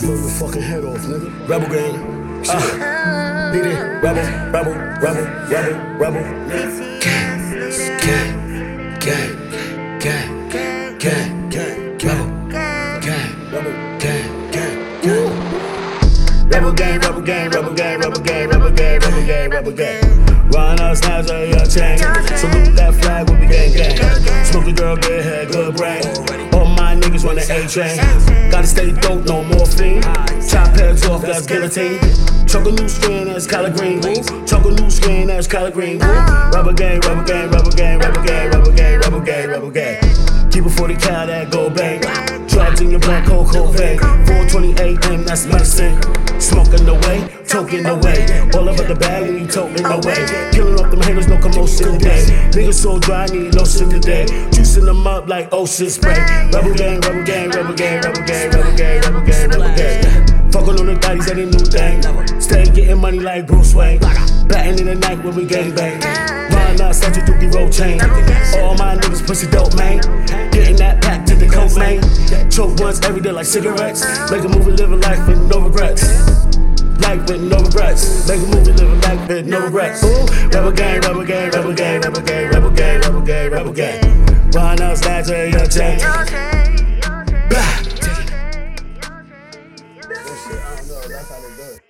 Blow your fucking head off, nigga. Rebel gang. Uh, beat it. Rebel, rebel, rebel, rebel, rebel. Gang, gang, gang, gang, gang, gang, rebel, gang, rebel, gang, gang, gang. Rebel gang, rebel gang, rebel gang, rebel gang, rebel gang, rebel gang, rebel gang. Run out, snaps on your chain. Salute that flag, we be gang gang. Smoke the girl, good head, good brain. Niggas run the A train. Gotta stay dope, no morphine. Chop heads off, that's guillotine. Chuck a new skin, that's collard green. Chuck a new skin, that's collard green. Blue. Rubber gang, rubber gang, rubber gang, rubber gang, rubber gang, rubber gang, rubber gang. Keep it 40 cal, that go bang. In your cold, cold vein. 428 M, that's medicine. Smoking the way, toking the way. All about the bag when you toting the way. Killing off them haters, no commotion today. Niggas so dry, need lotion today. Juicing them up like ocean spray. Rebel gang, rebel gang, rebel gang, rebel gang, rebel gang, rebel gang, rebel gang. Fucking on the daddies, that ain't new thing. Stay getting money like Bruce Wayne. Batting in the night when we gang bang. Run out, such a dookie roll chain. All my niggas pussy dope, man. Choke once every day like cigarettes. Make a movie, living life with no regrets. Life with no regrets. Make a movie, living life with no regrets. Ooh, rebel gang, rebel gang, rebel gang, rebel gang, rebel gang, rebel gang, rebel gang. Run out, snatch your chain. Bah. I don't know. That's how they do it.